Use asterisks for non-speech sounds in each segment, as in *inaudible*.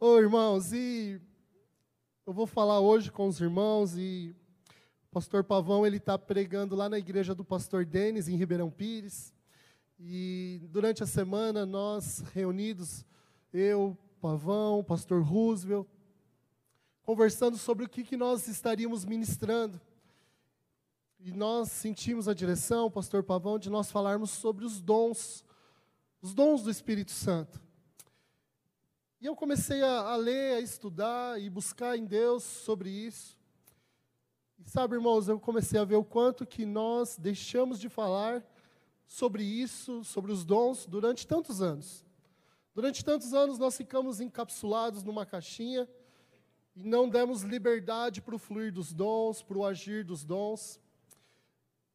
Ô irmãos, e eu vou falar hoje com os irmãos e o pastor Pavão ele está pregando lá na igreja do pastor Denis em Ribeirão Pires. E durante a semana nós reunidos, eu, Pavão, pastor Roosevelt, conversando sobre o que, que nós estaríamos ministrando. E nós sentimos a direção, pastor Pavão, de nós falarmos sobre os dons, os dons do Espírito Santo. E eu comecei a, a ler, a estudar e buscar em Deus sobre isso. E sabe, irmãos, eu comecei a ver o quanto que nós deixamos de falar sobre isso, sobre os dons, durante tantos anos. Durante tantos anos nós ficamos encapsulados numa caixinha e não demos liberdade para o fluir dos dons, para o agir dos dons.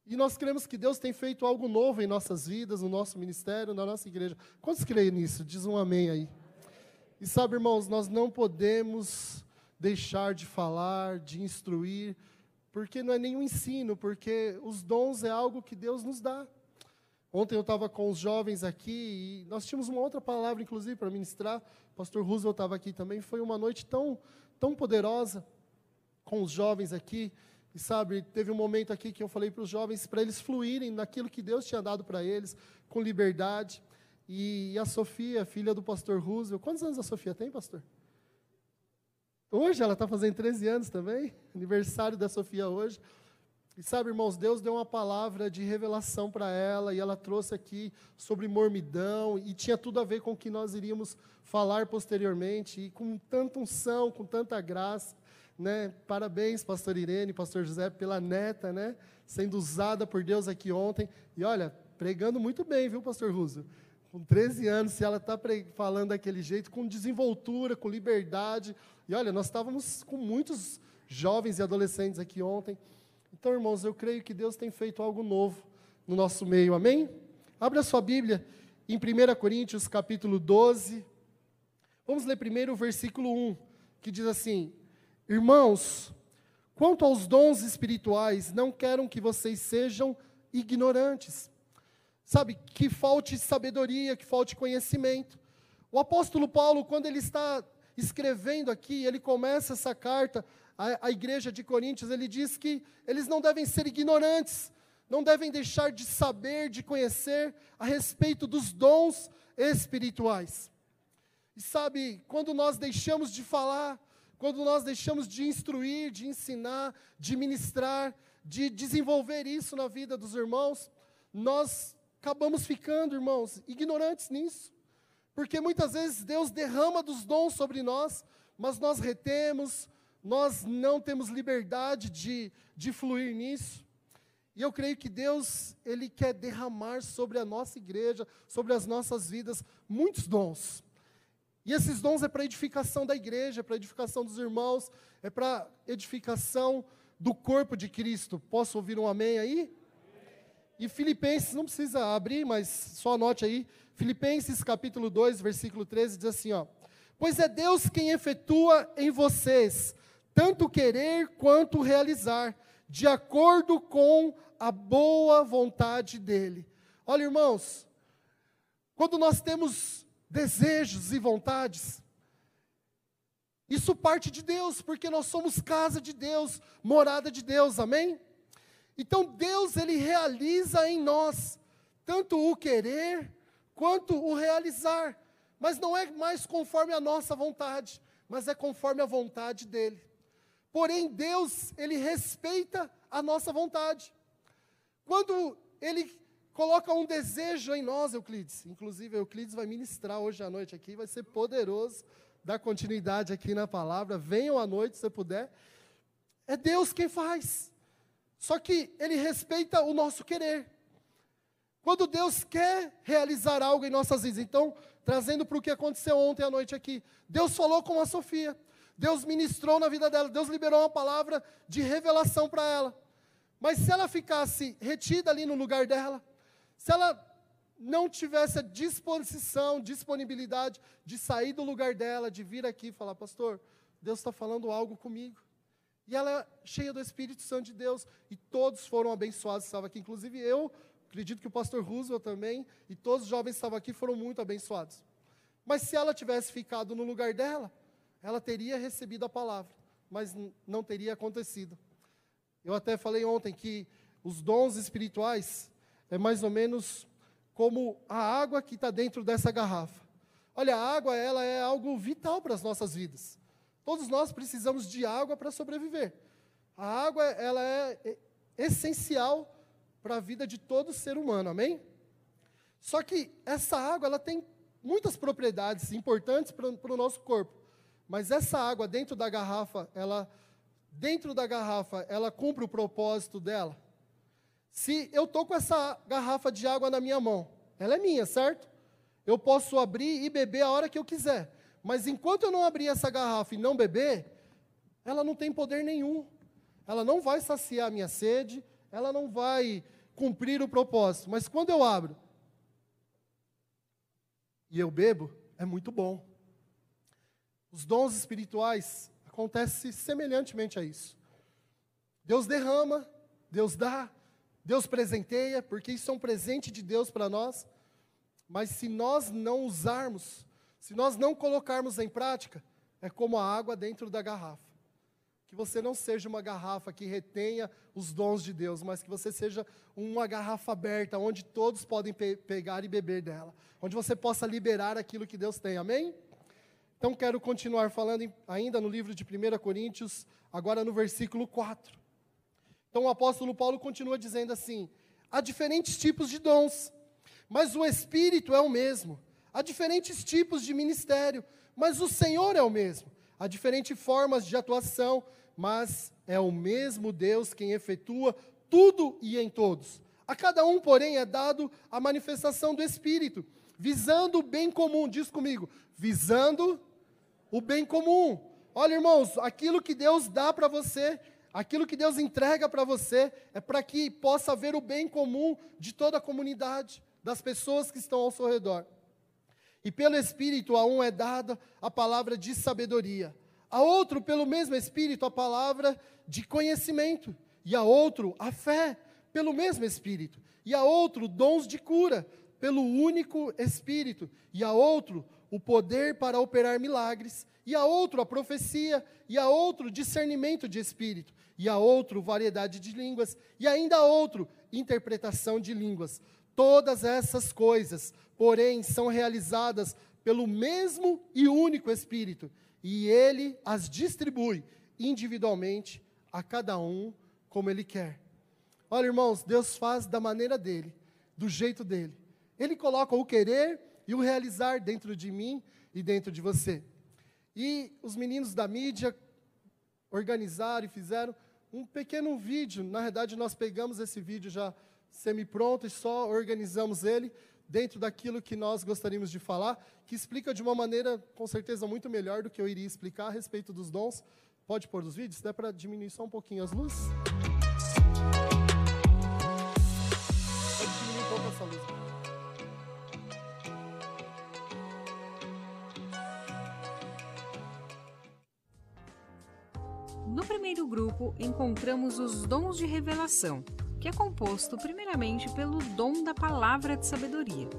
E nós cremos que Deus tem feito algo novo em nossas vidas, no nosso ministério, na nossa igreja. Quantos creem nisso? Diz um amém aí. E sabe, irmãos, nós não podemos deixar de falar, de instruir, porque não é nenhum ensino, porque os dons é algo que Deus nos dá. Ontem eu estava com os jovens aqui e nós tínhamos uma outra palavra, inclusive, para ministrar. O pastor Roosevelt estava aqui também. Foi uma noite tão, tão poderosa com os jovens aqui. E sabe, teve um momento aqui que eu falei para os jovens para eles fluírem naquilo que Deus tinha dado para eles, com liberdade. E a Sofia, filha do pastor Roosevelt, quantos anos a Sofia tem, pastor? Hoje ela está fazendo 13 anos também, *laughs* aniversário da Sofia hoje. E sabe, irmãos, Deus deu uma palavra de revelação para ela e ela trouxe aqui sobre mormidão e tinha tudo a ver com o que nós iríamos falar posteriormente e com tanta unção, com tanta graça, né? Parabéns, pastor Irene, pastor José, pela neta, né? Sendo usada por Deus aqui ontem. E olha, pregando muito bem, viu, pastor Russo? Com 13 anos, se ela está falando daquele jeito, com desenvoltura, com liberdade. E olha, nós estávamos com muitos jovens e adolescentes aqui ontem. Então, irmãos, eu creio que Deus tem feito algo novo no nosso meio, amém? Abra sua Bíblia em 1 Coríntios, capítulo 12. Vamos ler primeiro o versículo 1, que diz assim: Irmãos, quanto aos dons espirituais, não quero que vocês sejam ignorantes. Sabe, que falte sabedoria, que falte conhecimento. O apóstolo Paulo, quando ele está escrevendo aqui, ele começa essa carta à, à igreja de Coríntios, ele diz que eles não devem ser ignorantes, não devem deixar de saber, de conhecer a respeito dos dons espirituais. E sabe, quando nós deixamos de falar, quando nós deixamos de instruir, de ensinar, de ministrar, de desenvolver isso na vida dos irmãos, nós acabamos ficando, irmãos, ignorantes nisso. Porque muitas vezes Deus derrama dos dons sobre nós, mas nós retemos, nós não temos liberdade de, de fluir nisso. E eu creio que Deus, Ele quer derramar sobre a nossa igreja, sobre as nossas vidas, muitos dons. E esses dons é para edificação da igreja, é para edificação dos irmãos, é para edificação do corpo de Cristo. Posso ouvir um amém aí? E Filipenses, não precisa abrir, mas só anote aí. Filipenses capítulo 2, versículo 13 diz assim, ó: Pois é Deus quem efetua em vocês tanto querer quanto realizar, de acordo com a boa vontade dele. Olha, irmãos, quando nós temos desejos e vontades, isso parte de Deus, porque nós somos casa de Deus, morada de Deus, amém? Então Deus ele realiza em nós tanto o querer quanto o realizar, mas não é mais conforme a nossa vontade, mas é conforme a vontade dele. Porém Deus ele respeita a nossa vontade. Quando ele coloca um desejo em nós, Euclides, inclusive Euclides vai ministrar hoje à noite aqui, vai ser poderoso dar continuidade aqui na palavra. Venham à noite se puder. É Deus quem faz. Só que ele respeita o nosso querer. Quando Deus quer realizar algo em nossas vidas, então, trazendo para o que aconteceu ontem à noite aqui, Deus falou com a Sofia, Deus ministrou na vida dela, Deus liberou uma palavra de revelação para ela. Mas se ela ficasse retida ali no lugar dela, se ela não tivesse a disposição, disponibilidade de sair do lugar dela, de vir aqui e falar, pastor, Deus está falando algo comigo. E ela é cheia do Espírito Santo de Deus. E todos foram abençoados. Estava aqui, inclusive eu, acredito que o pastor Roosevelt também, e todos os jovens que estavam aqui foram muito abençoados. Mas se ela tivesse ficado no lugar dela, ela teria recebido a palavra, mas não teria acontecido. Eu até falei ontem que os dons espirituais é mais ou menos como a água que está dentro dessa garrafa. Olha, a água ela é algo vital para as nossas vidas. Todos nós precisamos de água para sobreviver. A água ela é essencial para a vida de todo ser humano, amém? Só que essa água ela tem muitas propriedades importantes para o nosso corpo. Mas essa água dentro da garrafa, ela dentro da garrafa, ela cumpre o propósito dela. Se eu estou com essa garrafa de água na minha mão, ela é minha, certo? Eu posso abrir e beber a hora que eu quiser. Mas enquanto eu não abrir essa garrafa e não beber, ela não tem poder nenhum. Ela não vai saciar a minha sede, ela não vai cumprir o propósito. Mas quando eu abro e eu bebo, é muito bom. Os dons espirituais acontecem semelhantemente a isso. Deus derrama, Deus dá, Deus presenteia, porque isso é um presente de Deus para nós. Mas se nós não usarmos, se nós não colocarmos em prática, é como a água dentro da garrafa. Que você não seja uma garrafa que retenha os dons de Deus, mas que você seja uma garrafa aberta, onde todos podem pe pegar e beber dela. Onde você possa liberar aquilo que Deus tem. Amém? Então quero continuar falando em, ainda no livro de 1 Coríntios, agora no versículo 4. Então o apóstolo Paulo continua dizendo assim: há diferentes tipos de dons mas o Espírito é o mesmo. Há diferentes tipos de ministério, mas o Senhor é o mesmo. Há diferentes formas de atuação, mas é o mesmo Deus quem efetua tudo e em todos. A cada um, porém, é dado a manifestação do Espírito, visando o bem comum. Diz comigo, visando o bem comum. Olha, irmãos, aquilo que Deus dá para você, aquilo que Deus entrega para você, é para que possa haver o bem comum de toda a comunidade das pessoas que estão ao seu redor. E pelo Espírito a um é dada a palavra de sabedoria, a outro, pelo mesmo Espírito, a palavra de conhecimento, e a outro, a fé, pelo mesmo Espírito, e a outro, dons de cura, pelo único Espírito, e a outro, o poder para operar milagres, e a outro, a profecia, e a outro, discernimento de espírito, e a outro, variedade de línguas, e ainda a outro, interpretação de línguas. Todas essas coisas, porém, são realizadas pelo mesmo e único Espírito, e ele as distribui individualmente a cada um como ele quer. Olha, irmãos, Deus faz da maneira dele, do jeito dele. Ele coloca o querer e o realizar dentro de mim e dentro de você. E os meninos da mídia organizaram e fizeram um pequeno vídeo. Na verdade, nós pegamos esse vídeo já semi-pronto e só organizamos ele dentro daquilo que nós gostaríamos de falar, que explica de uma maneira, com certeza, muito melhor do que eu iria explicar a respeito dos dons. Pode pôr os vídeos? Dá para diminuir só um pouquinho as luzes? No primeiro grupo, encontramos os dons de revelação, que é composto primeiramente pelo dom da palavra de sabedoria.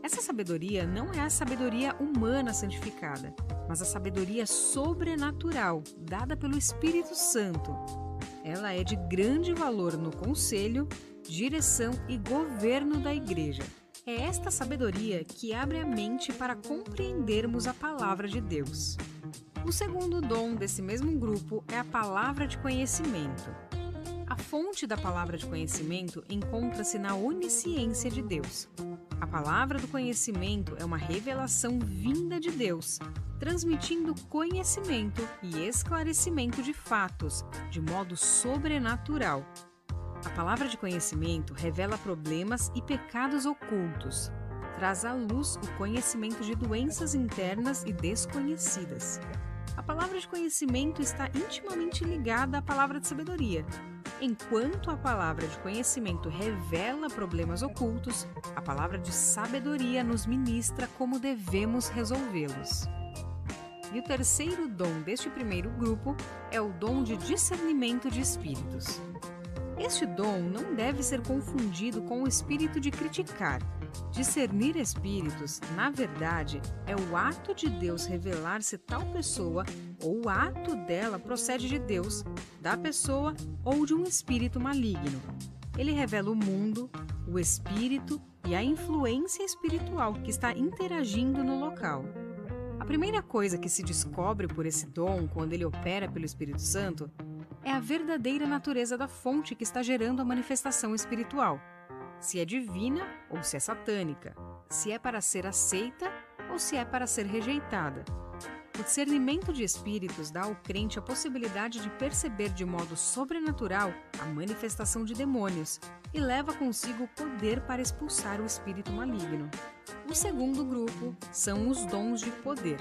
Essa sabedoria não é a sabedoria humana santificada, mas a sabedoria sobrenatural dada pelo Espírito Santo. Ela é de grande valor no conselho, direção e governo da igreja. É esta sabedoria que abre a mente para compreendermos a palavra de Deus. O segundo dom desse mesmo grupo é a palavra de conhecimento. A fonte da palavra de conhecimento encontra-se na onisciência de Deus. A palavra do conhecimento é uma revelação vinda de Deus, transmitindo conhecimento e esclarecimento de fatos de modo sobrenatural. A palavra de conhecimento revela problemas e pecados ocultos, traz à luz o conhecimento de doenças internas e desconhecidas. A palavra de conhecimento está intimamente ligada à palavra de sabedoria, Enquanto a palavra de conhecimento revela problemas ocultos, a palavra de sabedoria nos ministra como devemos resolvê-los. E o terceiro dom deste primeiro grupo é o dom de discernimento de espíritos. Este dom não deve ser confundido com o espírito de criticar, Discernir espíritos, na verdade, é o ato de Deus revelar se tal pessoa ou o ato dela procede de Deus, da pessoa ou de um espírito maligno. Ele revela o mundo, o espírito e a influência espiritual que está interagindo no local. A primeira coisa que se descobre por esse dom quando ele opera pelo Espírito Santo é a verdadeira natureza da fonte que está gerando a manifestação espiritual se é divina ou se é satânica, se é para ser aceita ou se é para ser rejeitada. O discernimento de espíritos dá ao crente a possibilidade de perceber de modo sobrenatural a manifestação de demônios e leva consigo o poder para expulsar o espírito maligno. O segundo grupo são os dons de poder,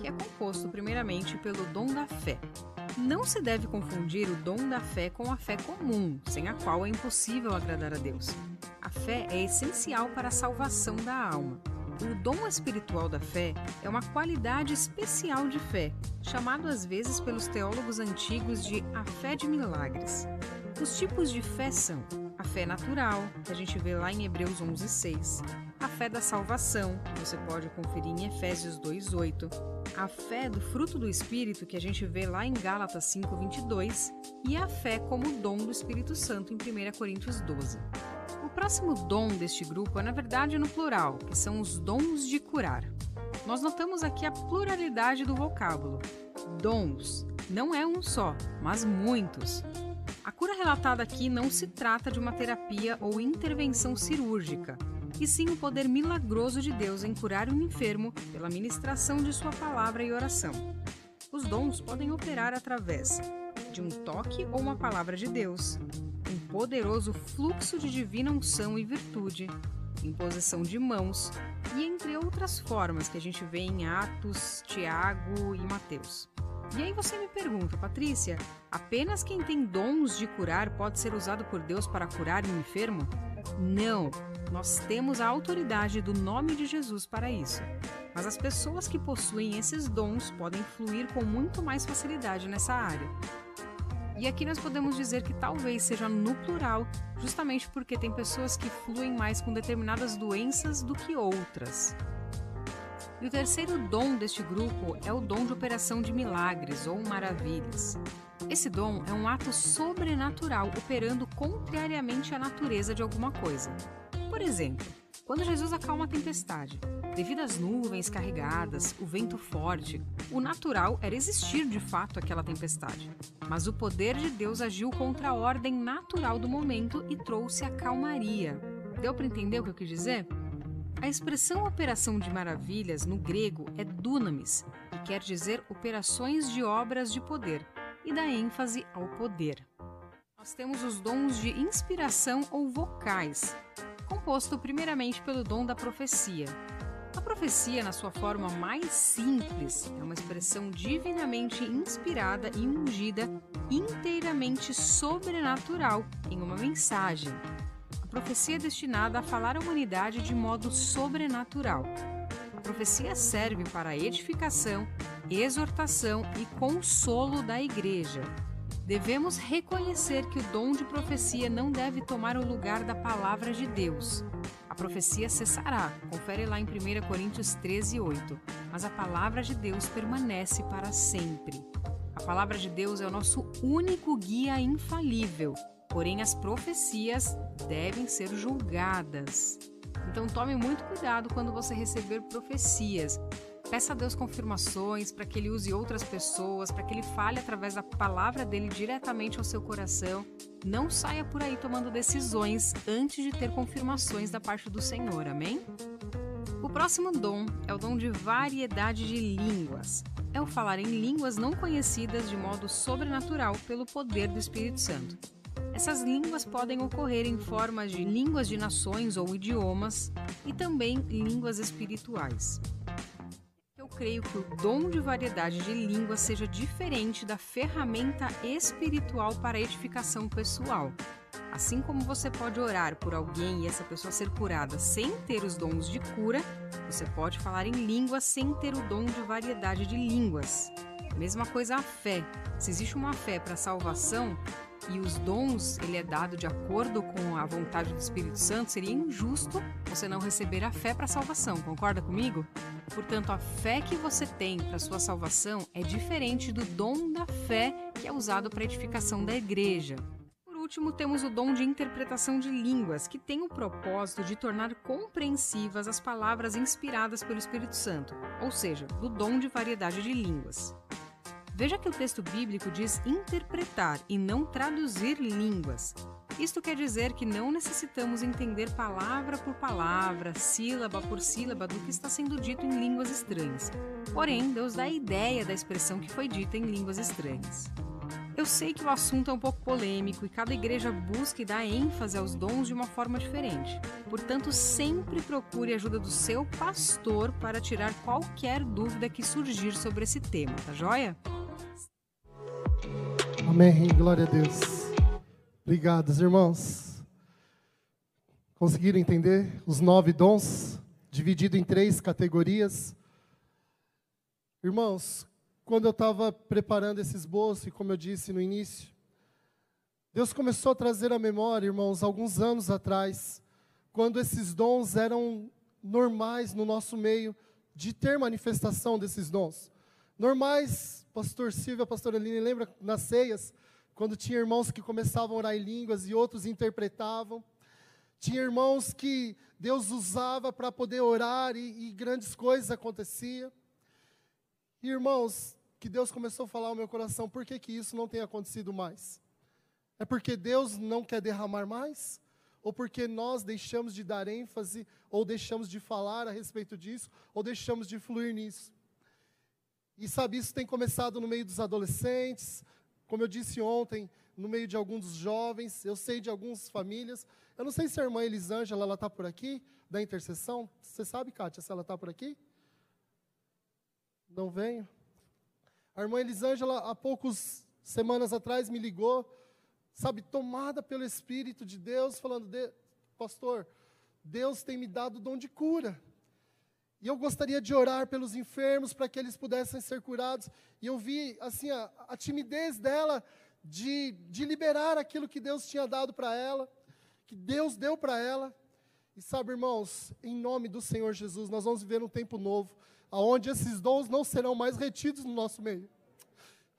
que é composto primeiramente pelo dom da fé, não se deve confundir o dom da fé com a fé comum, sem a qual é impossível agradar a Deus. A fé é essencial para a salvação da alma. O dom espiritual da fé é uma qualidade especial de fé, chamado às vezes pelos teólogos antigos de a fé de milagres. Os tipos de fé são a fé natural, que a gente vê lá em Hebreus 11:6, a fé da salvação, que você pode conferir em Efésios 2:8, a fé do fruto do Espírito, que a gente vê lá em Gálatas 5:22, e a fé como dom do Espírito Santo em 1 Coríntios 12. Próximo dom deste grupo é, na verdade, no plural, que são os dons de curar. Nós notamos aqui a pluralidade do vocábulo. Dons não é um só, mas muitos. A cura relatada aqui não se trata de uma terapia ou intervenção cirúrgica, e sim o poder milagroso de Deus em curar um enfermo pela ministração de sua palavra e oração. Os dons podem operar através de um toque ou uma palavra de Deus, poderoso fluxo de divina unção e virtude, imposição de mãos e entre outras formas que a gente vê em Atos, Tiago e Mateus. E aí você me pergunta, Patrícia, apenas quem tem dons de curar pode ser usado por Deus para curar um enfermo? Não, nós temos a autoridade do nome de Jesus para isso. Mas as pessoas que possuem esses dons podem fluir com muito mais facilidade nessa área. E aqui nós podemos dizer que talvez seja no plural, justamente porque tem pessoas que fluem mais com determinadas doenças do que outras. E o terceiro dom deste grupo é o dom de operação de milagres ou maravilhas. Esse dom é um ato sobrenatural operando contrariamente à natureza de alguma coisa. Por exemplo, quando Jesus acalma a tempestade, devido às nuvens carregadas, o vento forte, o natural era existir de fato aquela tempestade. Mas o poder de Deus agiu contra a ordem natural do momento e trouxe a calmaria. Deu para entender o que eu quis dizer? A expressão operação de maravilhas no grego é dunamis, que quer dizer operações de obras de poder, e dá ênfase ao poder. Nós temos os dons de inspiração ou vocais, composto primeiramente pelo dom da profecia. A profecia, na sua forma mais simples, é uma expressão divinamente inspirada e ungida, inteiramente sobrenatural, em uma mensagem. A profecia é destinada a falar à humanidade de modo sobrenatural. A profecia serve para a edificação, exortação e consolo da igreja, devemos reconhecer que o dom de profecia não deve tomar o lugar da palavra de Deus. A profecia cessará, confere lá em 1 Coríntios 13, 8. Mas a palavra de Deus permanece para sempre. A palavra de Deus é o nosso único guia infalível, porém as profecias devem ser julgadas. Então tome muito cuidado quando você receber profecias, Peça a Deus confirmações para que Ele use outras pessoas, para que Ele fale através da palavra dele diretamente ao seu coração. Não saia por aí tomando decisões antes de ter confirmações da parte do Senhor, amém? O próximo dom é o dom de variedade de línguas. É o falar em línguas não conhecidas de modo sobrenatural pelo poder do Espírito Santo. Essas línguas podem ocorrer em formas de línguas de nações ou idiomas e também línguas espirituais creio que o dom de variedade de línguas seja diferente da ferramenta espiritual para edificação pessoal. Assim como você pode orar por alguém e essa pessoa ser curada sem ter os dons de cura, você pode falar em línguas sem ter o dom de variedade de línguas. Mesma coisa a fé. Se existe uma fé para salvação, e os dons ele é dado de acordo com a vontade do Espírito Santo, seria injusto você não receber a fé para salvação. Concorda comigo? Portanto, a fé que você tem para sua salvação é diferente do dom da fé que é usado para a edificação da igreja. Por último, temos o dom de interpretação de línguas, que tem o propósito de tornar compreensivas as palavras inspiradas pelo Espírito Santo, ou seja, do dom de variedade de línguas. Veja que o texto bíblico diz interpretar e não traduzir línguas. Isto quer dizer que não necessitamos entender palavra por palavra, sílaba por sílaba do que está sendo dito em línguas estranhas. Porém, Deus dá a ideia da expressão que foi dita em línguas estranhas. Eu sei que o assunto é um pouco polêmico e cada igreja busca e dá ênfase aos dons de uma forma diferente. Portanto, sempre procure a ajuda do seu pastor para tirar qualquer dúvida que surgir sobre esse tema, tá joia? Amém. Glória a Deus. Obrigados, irmãos. Conseguiram entender os nove dons, dividido em três categorias? Irmãos, quando eu estava preparando esse esboço, e como eu disse no início, Deus começou a trazer à memória, irmãos, alguns anos atrás, quando esses dons eram normais no nosso meio, de ter manifestação desses dons. Normais pastor Silvia, pastor Aline, lembra nas ceias, quando tinha irmãos que começavam a orar em línguas e outros interpretavam. Tinha irmãos que Deus usava para poder orar e, e, grandes coisas aconteciam. Irmãos, que Deus começou a falar ao meu coração, por que, que isso não tem acontecido mais? É porque Deus não quer derramar mais? Ou porque nós deixamos de dar ênfase, ou deixamos de falar a respeito disso, ou deixamos de fluir nisso? E sabe, isso tem começado no meio dos adolescentes, como eu disse ontem, no meio de alguns jovens, eu sei de algumas famílias. Eu não sei se a irmã Elisângela, ela está por aqui, da intercessão. Você sabe, Kátia, se ela está por aqui? Não venho. A irmã Elisângela, há poucas semanas atrás, me ligou, sabe, tomada pelo Espírito de Deus, falando, de, pastor, Deus tem me dado o dom de cura. E eu gostaria de orar pelos enfermos para que eles pudessem ser curados. E eu vi assim a, a timidez dela de, de liberar aquilo que Deus tinha dado para ela, que Deus deu para ela. E sabe, irmãos, em nome do Senhor Jesus, nós vamos viver um tempo novo, aonde esses dons não serão mais retidos no nosso meio.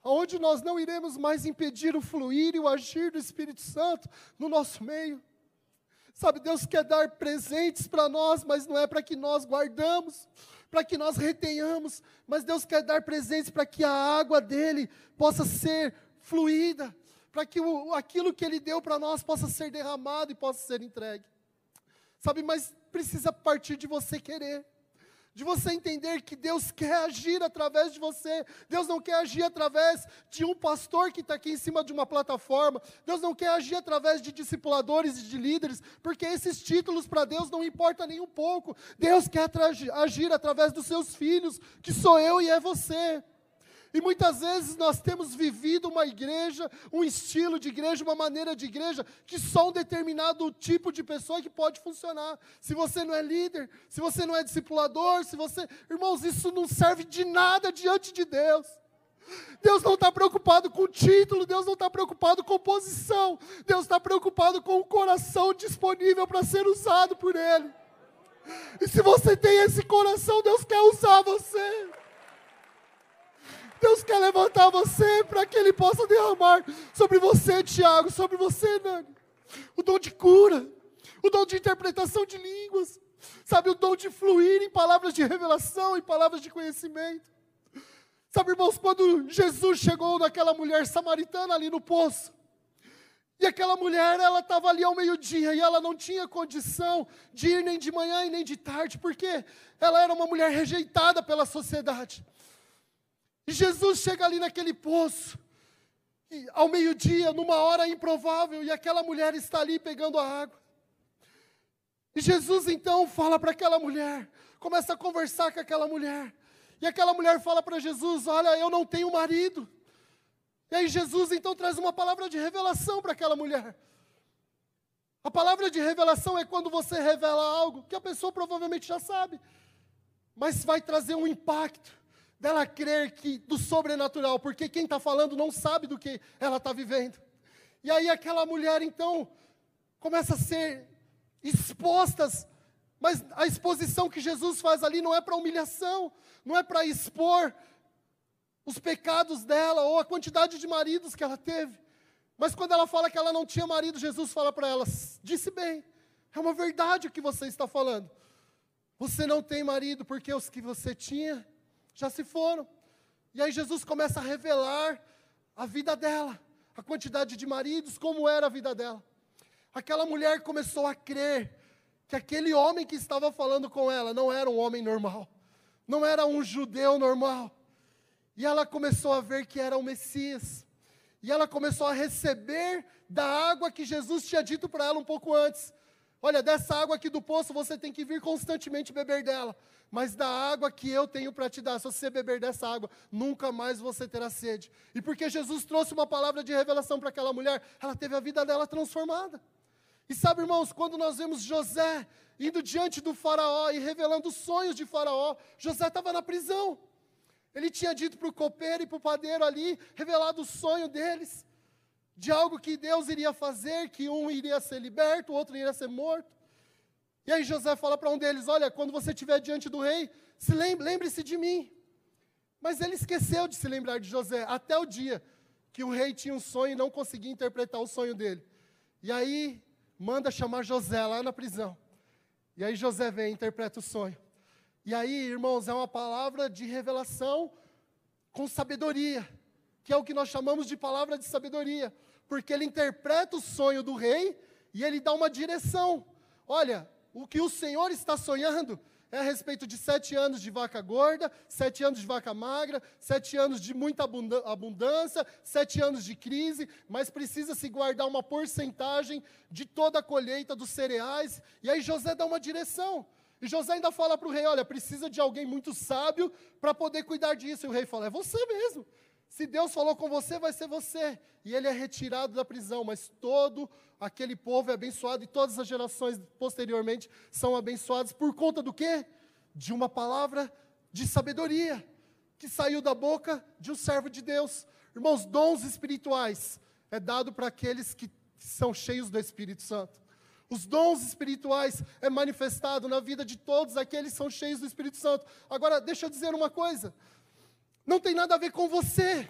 Aonde nós não iremos mais impedir o fluir e o agir do Espírito Santo no nosso meio. Sabe, Deus quer dar presentes para nós, mas não é para que nós guardamos, para que nós retenhamos, mas Deus quer dar presentes para que a água dele possa ser fluída, para que o, aquilo que ele deu para nós possa ser derramado e possa ser entregue. Sabe, mas precisa partir de você querer de você entender que Deus quer agir através de você. Deus não quer agir através de um pastor que está aqui em cima de uma plataforma. Deus não quer agir através de discipuladores e de líderes, porque esses títulos para Deus não importam nem um pouco. Deus quer agir através dos seus filhos, que sou eu e é você. E muitas vezes nós temos vivido uma igreja, um estilo de igreja, uma maneira de igreja, que só um determinado tipo de pessoa que pode funcionar. Se você não é líder, se você não é discipulador, se você. Irmãos, isso não serve de nada diante de Deus. Deus não está preocupado com título, Deus não está preocupado com posição, Deus está preocupado com o coração disponível para ser usado por Ele. E se você tem esse coração, Deus quer usar você. Deus quer levantar você para que Ele possa derramar sobre você, Tiago, sobre você, Nani. O dom de cura, o dom de interpretação de línguas, sabe, o dom de fluir em palavras de revelação, em palavras de conhecimento. Sabe, irmãos, quando Jesus chegou naquela mulher samaritana ali no poço, e aquela mulher, ela estava ali ao meio-dia e ela não tinha condição de ir nem de manhã e nem de tarde, porque ela era uma mulher rejeitada pela sociedade. E Jesus chega ali naquele poço, ao meio-dia, numa hora improvável, e aquela mulher está ali pegando a água. E Jesus então fala para aquela mulher, começa a conversar com aquela mulher. E aquela mulher fala para Jesus: Olha, eu não tenho marido. E aí Jesus então traz uma palavra de revelação para aquela mulher. A palavra de revelação é quando você revela algo que a pessoa provavelmente já sabe, mas vai trazer um impacto dela crer que do sobrenatural, porque quem está falando não sabe do que ela está vivendo. E aí aquela mulher então começa a ser expostas, mas a exposição que Jesus faz ali não é para humilhação, não é para expor os pecados dela ou a quantidade de maridos que ela teve. Mas quando ela fala que ela não tinha marido, Jesus fala para ela: disse bem, é uma verdade o que você está falando. Você não tem marido porque os que você tinha já se foram. E aí Jesus começa a revelar a vida dela, a quantidade de maridos, como era a vida dela. Aquela mulher começou a crer que aquele homem que estava falando com ela não era um homem normal, não era um judeu normal. E ela começou a ver que era o Messias. E ela começou a receber da água que Jesus tinha dito para ela um pouco antes. Olha, dessa água aqui do poço você tem que vir constantemente beber dela. Mas da água que eu tenho para te dar, se você beber dessa água, nunca mais você terá sede. E porque Jesus trouxe uma palavra de revelação para aquela mulher, ela teve a vida dela transformada. E sabe, irmãos, quando nós vemos José indo diante do Faraó e revelando os sonhos de Faraó, José estava na prisão. Ele tinha dito para o copeiro e para o padeiro ali, revelado o sonho deles de algo que Deus iria fazer, que um iria ser liberto, o outro iria ser morto. E aí José fala para um deles: Olha, quando você estiver diante do rei, se lembre, lembre-se de mim. Mas ele esqueceu de se lembrar de José, até o dia que o rei tinha um sonho e não conseguia interpretar o sonho dele. E aí manda chamar José lá na prisão. E aí José vem e interpreta o sonho. E aí, irmãos, é uma palavra de revelação com sabedoria, que é o que nós chamamos de palavra de sabedoria porque ele interpreta o sonho do rei e ele dá uma direção. Olha, o que o Senhor está sonhando é a respeito de sete anos de vaca gorda, sete anos de vaca magra, sete anos de muita abundância, sete anos de crise, mas precisa se guardar uma porcentagem de toda a colheita dos cereais. E aí José dá uma direção. E José ainda fala para o rei: olha, precisa de alguém muito sábio para poder cuidar disso. E o rei fala: é você mesmo. Se Deus falou com você, vai ser você. E ele é retirado da prisão, mas todo aquele povo é abençoado e todas as gerações posteriormente são abençoadas por conta do quê? De uma palavra de sabedoria que saiu da boca de um servo de Deus. Irmãos, dons espirituais é dado para aqueles que são cheios do Espírito Santo. Os dons espirituais é manifestado na vida de todos aqueles que são cheios do Espírito Santo. Agora, deixa eu dizer uma coisa. Não tem nada a ver com você.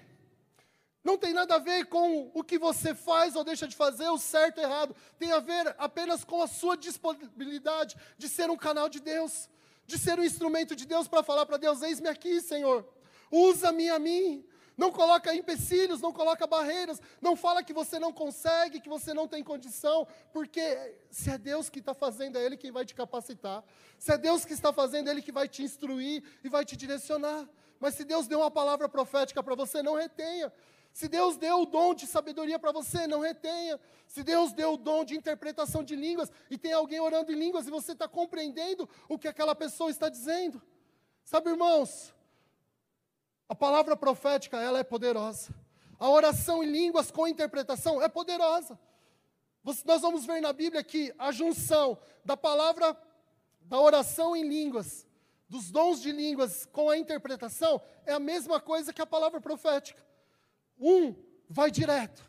Não tem nada a ver com o que você faz ou deixa de fazer, o certo ou errado. Tem a ver apenas com a sua disponibilidade de ser um canal de Deus, de ser um instrumento de Deus para falar para Deus: Eis-me aqui, Senhor. Usa-me a mim. Não coloca empecilhos, não coloca barreiras, não fala que você não consegue, que você não tem condição, porque se é Deus que está fazendo, é Ele quem vai te capacitar. Se é Deus que está fazendo, é Ele que vai te instruir e vai te direcionar. Mas se Deus deu uma palavra profética para você, não retenha. Se Deus deu o dom de sabedoria para você, não retenha. Se Deus deu o dom de interpretação de línguas e tem alguém orando em línguas e você está compreendendo o que aquela pessoa está dizendo. Sabe, irmãos, a palavra profética, ela é poderosa. A oração em línguas com interpretação é poderosa. Nós vamos ver na Bíblia que a junção da palavra, da oração em línguas dos dons de línguas com a interpretação é a mesma coisa que a palavra profética. Um vai direto,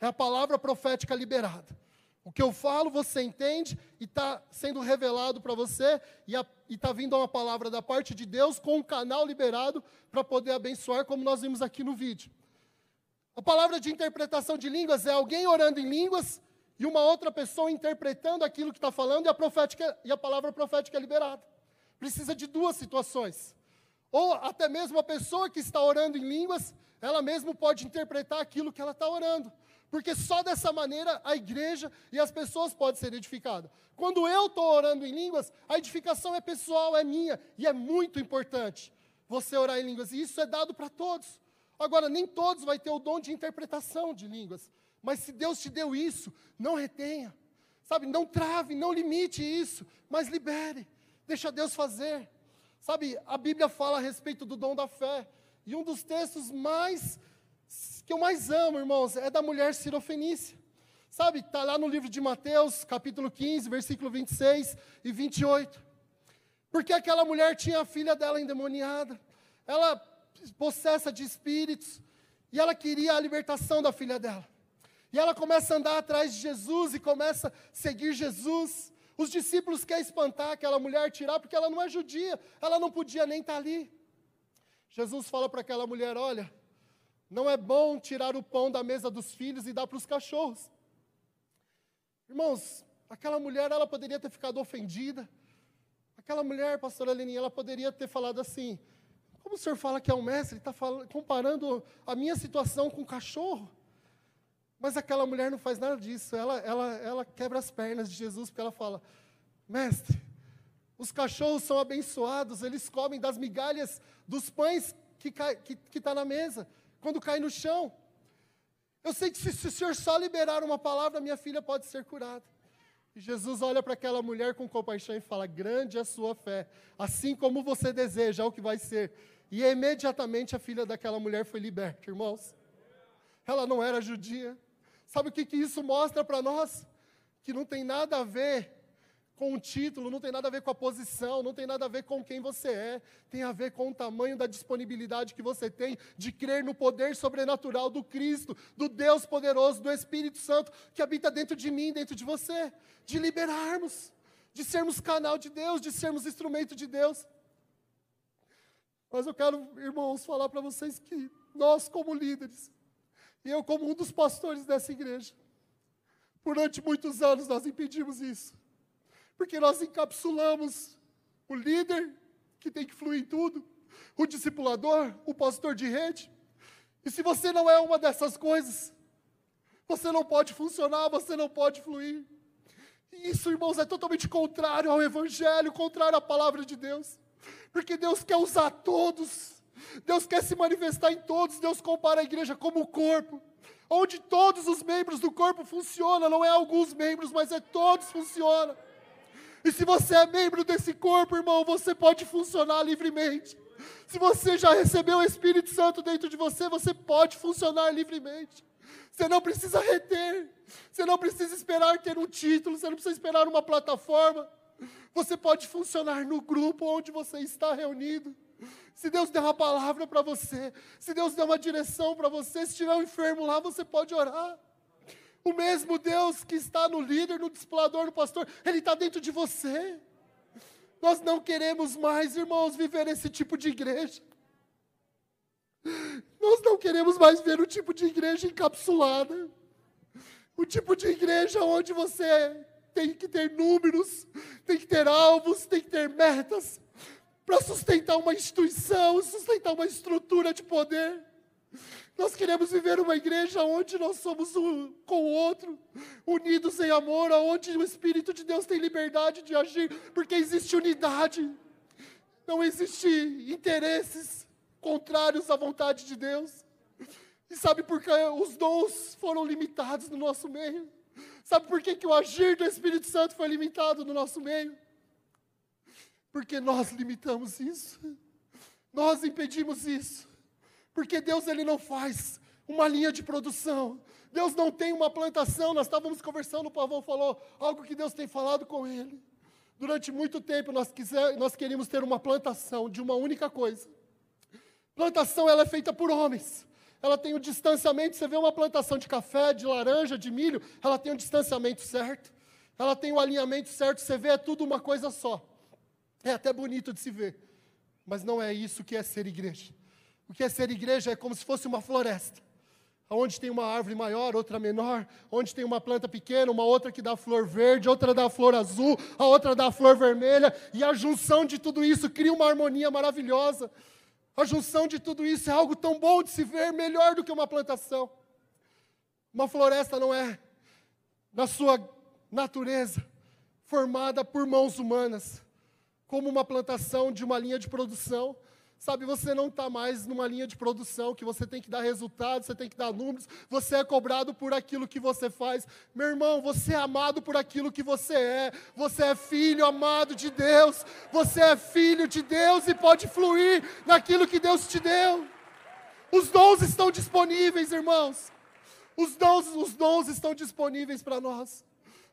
é a palavra profética liberada. O que eu falo, você entende e está sendo revelado para você, e está vindo uma palavra da parte de Deus com um canal liberado para poder abençoar, como nós vimos aqui no vídeo. A palavra de interpretação de línguas é alguém orando em línguas e uma outra pessoa interpretando aquilo que está falando, e a, profética, e a palavra profética é liberada precisa de duas situações. Ou até mesmo a pessoa que está orando em línguas, ela mesmo pode interpretar aquilo que ela está orando. Porque só dessa maneira a igreja e as pessoas podem ser edificadas. Quando eu estou orando em línguas, a edificação é pessoal, é minha, e é muito importante você orar em línguas. E isso é dado para todos. Agora, nem todos vai ter o dom de interpretação de línguas. Mas se Deus te deu isso, não retenha. Sabe, não trave, não limite isso, mas libere. Deixa Deus fazer. Sabe, a Bíblia fala a respeito do dom da fé. E um dos textos mais que eu mais amo, irmãos, é da mulher sirofenícia. Sabe, está lá no livro de Mateus, capítulo 15, versículo 26 e 28. Porque aquela mulher tinha a filha dela endemoniada, ela possessa de espíritos, e ela queria a libertação da filha dela. E ela começa a andar atrás de Jesus e começa a seguir Jesus. Os discípulos querem espantar aquela mulher, tirar, porque ela não é judia, ela não podia nem estar ali. Jesus fala para aquela mulher: Olha, não é bom tirar o pão da mesa dos filhos e dar para os cachorros. Irmãos, aquela mulher, ela poderia ter ficado ofendida. Aquela mulher, pastora Leninha, ela poderia ter falado assim: Como o senhor fala que é um mestre, está comparando a minha situação com um cachorro? Mas aquela mulher não faz nada disso. Ela, ela, ela quebra as pernas de Jesus, porque ela fala: Mestre, os cachorros são abençoados, eles comem das migalhas dos pães que está que, que tá na mesa, quando cai no chão. Eu sei que se, se o senhor só liberar uma palavra, minha filha pode ser curada. E Jesus olha para aquela mulher com compaixão e fala: Grande é a sua fé, assim como você deseja, é o que vai ser. E imediatamente a filha daquela mulher foi liberta, irmãos. Ela não era judia. Sabe o que, que isso mostra para nós? Que não tem nada a ver com o título, não tem nada a ver com a posição, não tem nada a ver com quem você é, tem a ver com o tamanho da disponibilidade que você tem de crer no poder sobrenatural do Cristo, do Deus poderoso, do Espírito Santo que habita dentro de mim, dentro de você, de liberarmos, de sermos canal de Deus, de sermos instrumento de Deus. Mas eu quero, irmãos, falar para vocês que nós, como líderes, e eu, como um dos pastores dessa igreja, durante muitos anos nós impedimos isso porque nós encapsulamos o líder, que tem que fluir em tudo, o discipulador, o pastor de rede. E se você não é uma dessas coisas, você não pode funcionar, você não pode fluir. E isso, irmãos, é totalmente contrário ao Evangelho, contrário à palavra de Deus. Porque Deus quer usar todos, Deus quer se manifestar em todos, Deus compara a igreja como o corpo, onde todos os membros do corpo funcionam, não é alguns membros, mas é todos funcionam. E se você é membro desse corpo, irmão, você pode funcionar livremente. Se você já recebeu o Espírito Santo dentro de você, você pode funcionar livremente. Você não precisa reter, você não precisa esperar ter um título, você não precisa esperar uma plataforma. Você pode funcionar no grupo onde você está reunido. Se Deus der uma palavra para você, se Deus der uma direção para você, se tiver um enfermo lá, você pode orar. O mesmo Deus que está no líder, no discipulador, no pastor, Ele está dentro de você. Nós não queremos mais, irmãos, viver esse tipo de igreja. Nós não queremos mais ver o tipo de igreja encapsulada. O tipo de igreja onde você tem que ter números, tem que ter alvos, tem que ter metas para sustentar uma instituição, sustentar uma estrutura de poder. Nós queremos viver uma igreja onde nós somos um com o outro, unidos em amor, onde o Espírito de Deus tem liberdade de agir, porque existe unidade, não existe interesses contrários à vontade de Deus. E sabe por que os dons foram limitados no nosso meio? Sabe por que, que o agir do Espírito Santo foi limitado no nosso meio? Porque nós limitamos isso, nós impedimos isso. Porque Deus ele não faz uma linha de produção. Deus não tem uma plantação. Nós estávamos conversando, o Pavão falou algo que Deus tem falado com ele. Durante muito tempo nós, quiser, nós queríamos ter uma plantação de uma única coisa. Plantação ela é feita por homens. Ela tem o um distanciamento. Você vê uma plantação de café, de laranja, de milho, ela tem o um distanciamento certo. Ela tem o um alinhamento certo. Você vê, é tudo uma coisa só. É até bonito de se ver. Mas não é isso que é ser igreja. O que é ser igreja é como se fosse uma floresta. Onde tem uma árvore maior, outra menor, onde tem uma planta pequena, uma outra que dá flor verde, outra dá flor azul, a outra dá flor vermelha, e a junção de tudo isso cria uma harmonia maravilhosa. A junção de tudo isso é algo tão bom de se ver, melhor do que uma plantação. Uma floresta não é, na sua natureza, formada por mãos humanas, como uma plantação de uma linha de produção. Sabe, você não está mais numa linha de produção que você tem que dar resultados, você tem que dar números, você é cobrado por aquilo que você faz. Meu irmão, você é amado por aquilo que você é. Você é filho amado de Deus. Você é filho de Deus e pode fluir naquilo que Deus te deu. Os dons estão disponíveis, irmãos. Os dons, os dons estão disponíveis para nós.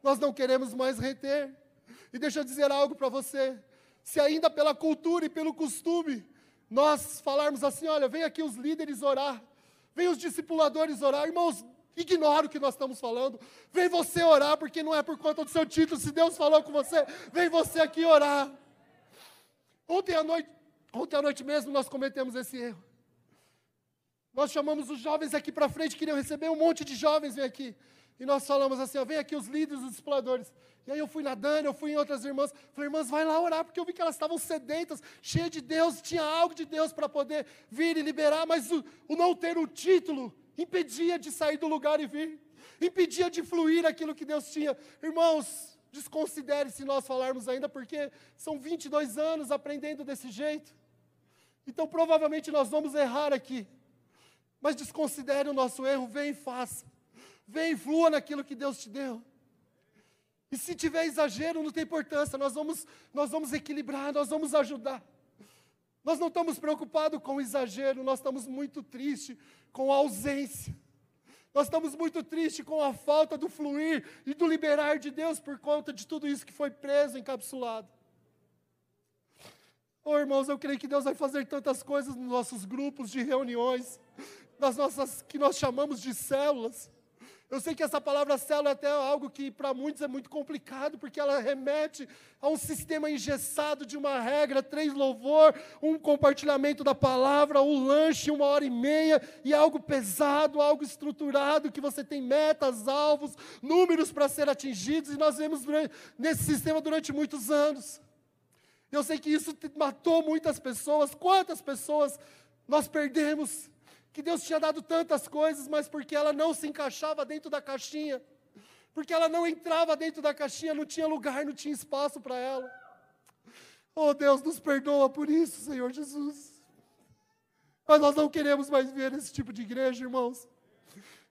Nós não queremos mais reter. E deixa eu dizer algo para você. Se ainda pela cultura e pelo costume nós falarmos assim: olha, vem aqui os líderes orar, vem os discipuladores orar. Irmãos, Ignora o que nós estamos falando. Vem você orar, porque não é por conta do seu título. Se Deus falou com você, vem você aqui orar. Ontem à noite, ontem à noite mesmo nós cometemos esse erro. Nós chamamos os jovens aqui para frente, queriam receber um monte de jovens vem aqui. E nós falamos assim, ó, vem aqui os líderes, os exploradores. E aí eu fui na Dani, eu fui em outras irmãs. Falei, irmãs, vai lá orar, porque eu vi que elas estavam sedentas, cheias de Deus, tinha algo de Deus para poder vir e liberar, mas o, o não ter o título impedia de sair do lugar e vir, impedia de fluir aquilo que Deus tinha. Irmãos, desconsidere se nós falarmos ainda, porque são 22 anos aprendendo desse jeito. Então provavelmente nós vamos errar aqui. Mas desconsidere o nosso erro, vem e faça. Vem e flua naquilo que Deus te deu. E se tiver exagero, não tem importância, nós vamos, nós vamos equilibrar, nós vamos ajudar. Nós não estamos preocupados com o exagero, nós estamos muito tristes com a ausência. Nós estamos muito tristes com a falta do fluir e do liberar de Deus por conta de tudo isso que foi preso, encapsulado. Oh, irmãos, eu creio que Deus vai fazer tantas coisas nos nossos grupos de reuniões, nas nossas que nós chamamos de células. Eu sei que essa palavra célula é até algo que para muitos é muito complicado, porque ela remete a um sistema engessado de uma regra, três louvor, um compartilhamento da palavra, o um lanche, uma hora e meia, e algo pesado, algo estruturado, que você tem metas, alvos, números para ser atingidos, e nós vemos nesse sistema durante muitos anos. Eu sei que isso matou muitas pessoas. Quantas pessoas nós perdemos que Deus tinha dado tantas coisas, mas porque ela não se encaixava dentro da caixinha, porque ela não entrava dentro da caixinha, não tinha lugar, não tinha espaço para ela. Oh Deus, nos perdoa por isso, Senhor Jesus. Mas nós não queremos mais ver esse tipo de igreja, irmãos.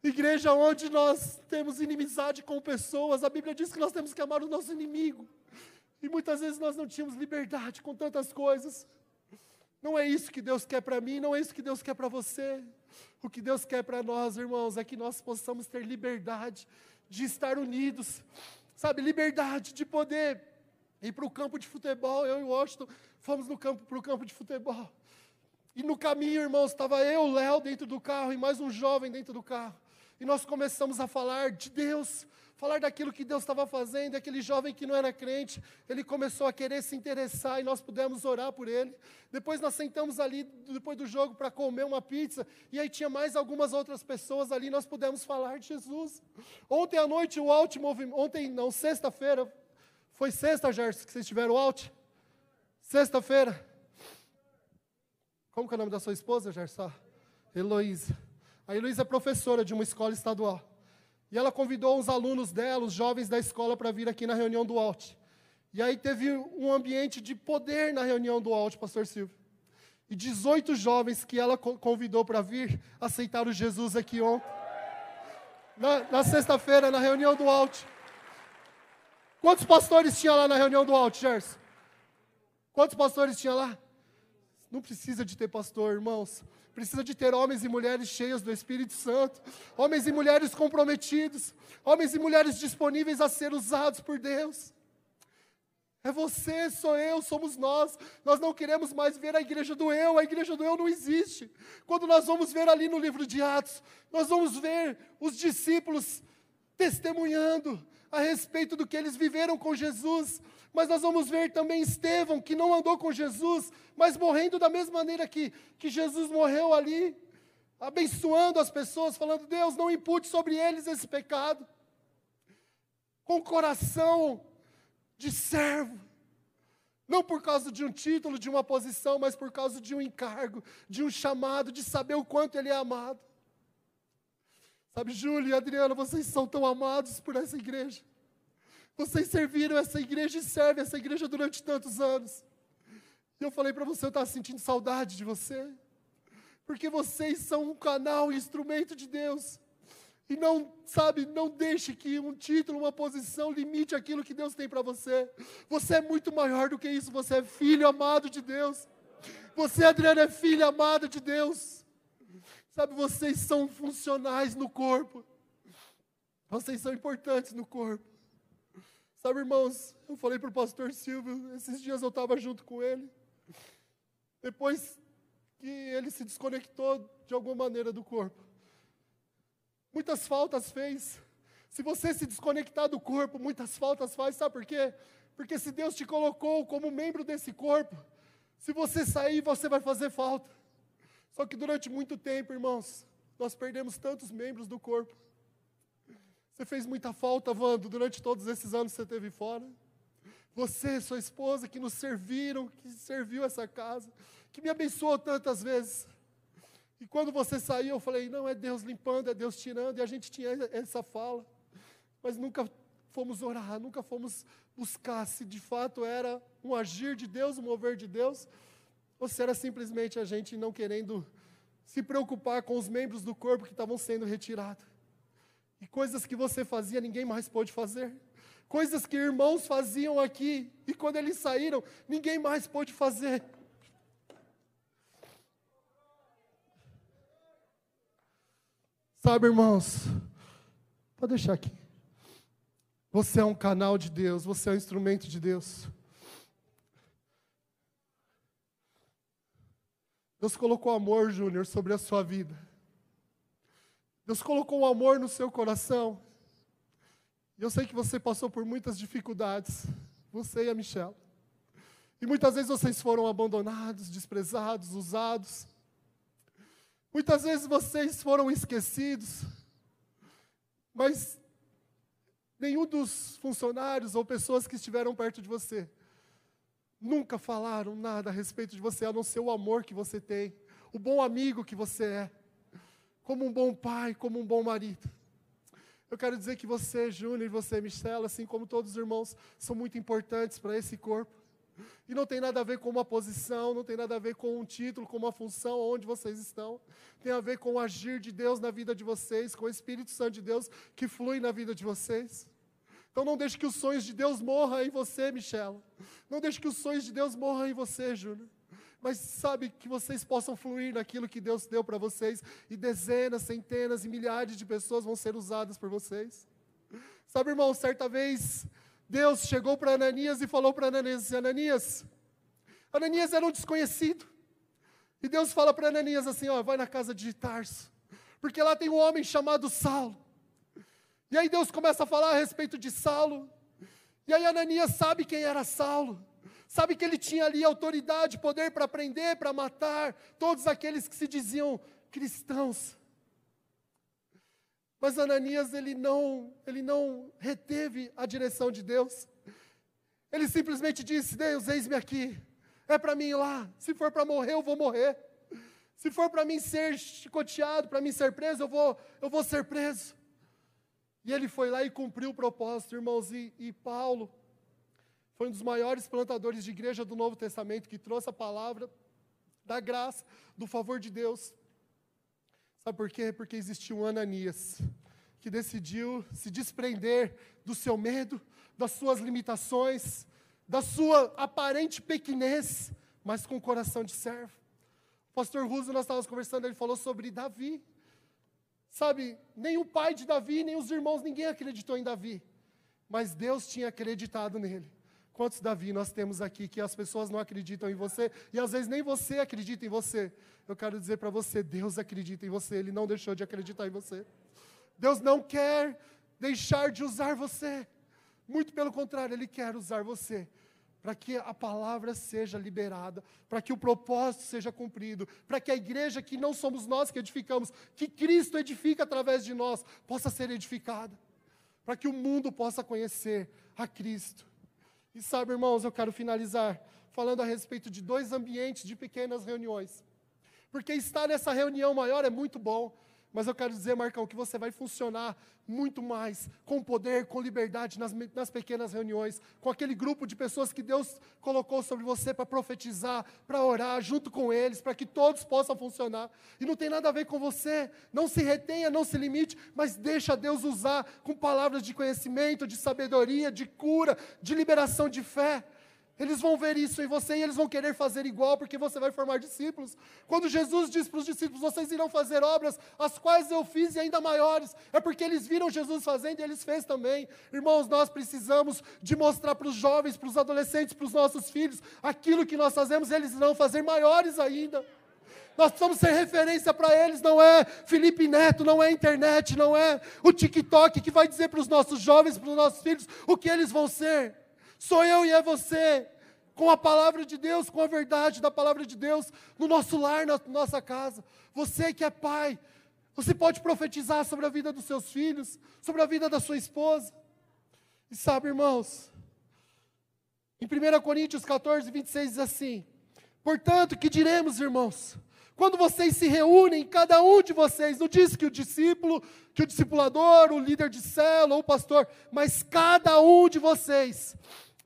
Igreja onde nós temos inimizade com pessoas, a Bíblia diz que nós temos que amar o nosso inimigo. E muitas vezes nós não tínhamos liberdade com tantas coisas. Não é isso que Deus quer para mim, não é isso que Deus quer para você. O que Deus quer para nós, irmãos, é que nós possamos ter liberdade de estar unidos, sabe, liberdade de poder ir para o campo de futebol. Eu e Washington fomos no campo para o campo de futebol. E no caminho, irmãos, estava eu, Léo, dentro do carro e mais um jovem dentro do carro. E nós começamos a falar de Deus, falar daquilo que Deus estava fazendo, aquele jovem que não era crente, ele começou a querer se interessar e nós pudemos orar por ele. Depois nós sentamos ali, depois do jogo, para comer uma pizza, e aí tinha mais algumas outras pessoas ali, nós pudemos falar de Jesus. Ontem à noite, o Alt Movimento, ontem não, sexta-feira, foi sexta, Gerson, que vocês tiveram o Alt? Sexta-feira. Como que é o nome da sua esposa, Gerson? Heloísa. A Heloísa é professora de uma escola estadual. E ela convidou os alunos dela, os jovens da escola, para vir aqui na reunião do ALT. E aí teve um ambiente de poder na reunião do ALT, pastor Silvio. E 18 jovens que ela convidou para vir aceitaram Jesus aqui ontem. Na, na sexta-feira, na reunião do ALT. Quantos pastores tinha lá na reunião do ALT, Gerson? Quantos pastores tinha lá? Não precisa de ter pastor, irmãos precisa de ter homens e mulheres cheios do Espírito Santo, homens e mulheres comprometidos, homens e mulheres disponíveis a ser usados por Deus. É você, sou eu, somos nós. Nós não queremos mais ver a igreja do eu, a igreja do eu não existe. Quando nós vamos ver ali no livro de Atos, nós vamos ver os discípulos testemunhando a respeito do que eles viveram com Jesus, mas nós vamos ver também Estevão, que não andou com Jesus, mas morrendo da mesma maneira que, que Jesus morreu ali, abençoando as pessoas, falando: Deus, não impute sobre eles esse pecado. Com coração de servo. Não por causa de um título, de uma posição, mas por causa de um encargo, de um chamado, de saber o quanto ele é amado. Sabe, Júlio e Adriana, vocês são tão amados por essa igreja. Vocês serviram essa igreja e servem essa igreja durante tantos anos. E eu falei para você, eu estava sentindo saudade de você. Porque vocês são um canal, um instrumento de Deus. E não, sabe, não deixe que um título, uma posição limite aquilo que Deus tem para você. Você é muito maior do que isso, você é filho amado de Deus. Você, Adriana, é filha amada de Deus. Sabe, vocês são funcionais no corpo. Vocês são importantes no corpo. Sabe, irmãos, eu falei para o pastor Silvio, esses dias eu estava junto com ele. Depois que ele se desconectou de alguma maneira do corpo. muitas faltas fez. Se você se desconectar do corpo, muitas faltas faz, sabe por quê? Porque se Deus te colocou como membro desse corpo, se você sair, você vai fazer falta. Só que durante muito tempo, irmãos, nós perdemos tantos membros do corpo. Você fez muita falta, Wando, durante todos esses anos que você teve fora. Você, sua esposa, que nos serviram, que serviu essa casa, que me abençoou tantas vezes. E quando você saiu, eu falei: não, é Deus limpando, é Deus tirando, e a gente tinha essa fala. Mas nunca fomos orar, nunca fomos buscar se de fato era um agir de Deus, um mover de Deus, ou se era simplesmente a gente não querendo se preocupar com os membros do corpo que estavam sendo retirados. E coisas que você fazia, ninguém mais pôde fazer. Coisas que irmãos faziam aqui, e quando eles saíram, ninguém mais pôde fazer. Sabe, irmãos, pode deixar aqui. Você é um canal de Deus, você é um instrumento de Deus. Deus colocou amor, Júnior, sobre a sua vida. Deus colocou o amor no seu coração. E eu sei que você passou por muitas dificuldades, você e a Michelle. E muitas vezes vocês foram abandonados, desprezados, usados. Muitas vezes vocês foram esquecidos. Mas nenhum dos funcionários ou pessoas que estiveram perto de você nunca falaram nada a respeito de você, a não ser o amor que você tem, o bom amigo que você é, como um bom pai, como um bom marido. Eu quero dizer que você, Júnior, você, Michelle, assim como todos os irmãos, são muito importantes para esse corpo. E não tem nada a ver com uma posição, não tem nada a ver com um título, com uma função, onde vocês estão. Tem a ver com o agir de Deus na vida de vocês, com o Espírito Santo de Deus que flui na vida de vocês. Então não deixe que os sonhos de Deus morram em você, Michela. Não deixe que os sonhos de Deus morram em você, Júnior. Mas sabe que vocês possam fluir naquilo que Deus deu para vocês e dezenas, centenas e milhares de pessoas vão ser usadas por vocês. Sabe, irmão, certa vez Deus chegou para Ananias e falou para Ananias: Ananias, Ananias era um desconhecido. E Deus fala para Ananias assim: ó, vai na casa de Tarso, porque lá tem um homem chamado Saulo. E aí Deus começa a falar a respeito de Saulo. E aí Ananias sabe quem era Saulo. Sabe que ele tinha ali autoridade, poder para prender, para matar todos aqueles que se diziam cristãos. Mas Ananias ele não, ele não reteve a direção de Deus. Ele simplesmente disse: Deus, eis-me aqui. É para mim ir lá. Se for para morrer, eu vou morrer. Se for para mim ser chicoteado, para mim ser preso, eu vou, eu vou ser preso. E ele foi lá e cumpriu o propósito, irmãos. E, e Paulo foi um dos maiores plantadores de igreja do Novo Testamento que trouxe a palavra da graça, do favor de Deus. Sabe por quê? Porque existiu Ananias que decidiu se desprender do seu medo, das suas limitações, da sua aparente pequenez, mas com o coração de servo. O pastor Russo, nós estávamos conversando, ele falou sobre Davi. Sabe, nem o pai de Davi, nem os irmãos, ninguém acreditou em Davi. Mas Deus tinha acreditado nele. Quantos Davi nós temos aqui que as pessoas não acreditam em você e às vezes nem você acredita em você? Eu quero dizer para você, Deus acredita em você, Ele não deixou de acreditar em você. Deus não quer deixar de usar você. Muito pelo contrário, Ele quer usar você para que a palavra seja liberada, para que o propósito seja cumprido, para que a igreja que não somos nós que edificamos, que Cristo edifica através de nós, possa ser edificada, para que o mundo possa conhecer a Cristo. E sabe, irmãos, eu quero finalizar falando a respeito de dois ambientes de pequenas reuniões. Porque estar nessa reunião maior é muito bom, mas eu quero dizer, Marcão, que você vai funcionar muito mais com poder, com liberdade nas, nas pequenas reuniões, com aquele grupo de pessoas que Deus colocou sobre você para profetizar, para orar junto com eles, para que todos possam funcionar. E não tem nada a ver com você. Não se retenha, não se limite, mas deixa Deus usar com palavras de conhecimento, de sabedoria, de cura, de liberação de fé. Eles vão ver isso em você e eles vão querer fazer igual, porque você vai formar discípulos. Quando Jesus diz para os discípulos: Vocês irão fazer obras, as quais eu fiz e ainda maiores, é porque eles viram Jesus fazendo e eles fez também. Irmãos, nós precisamos de mostrar para os jovens, para os adolescentes, para os nossos filhos, aquilo que nós fazemos, eles irão fazer maiores ainda. Nós precisamos ser referência para eles, não é Felipe Neto, não é internet, não é o TikTok que vai dizer para os nossos jovens, para os nossos filhos, o que eles vão ser. Sou eu e é você, com a palavra de Deus, com a verdade da palavra de Deus, no nosso lar, na nossa casa. Você que é pai, você pode profetizar sobre a vida dos seus filhos, sobre a vida da sua esposa. E sabe, irmãos, em 1 Coríntios 14, 26 diz assim: Portanto, que diremos, irmãos? Quando vocês se reúnem, cada um de vocês, não diz que o discípulo, que o discipulador, o líder de célula ou o pastor, mas cada um de vocês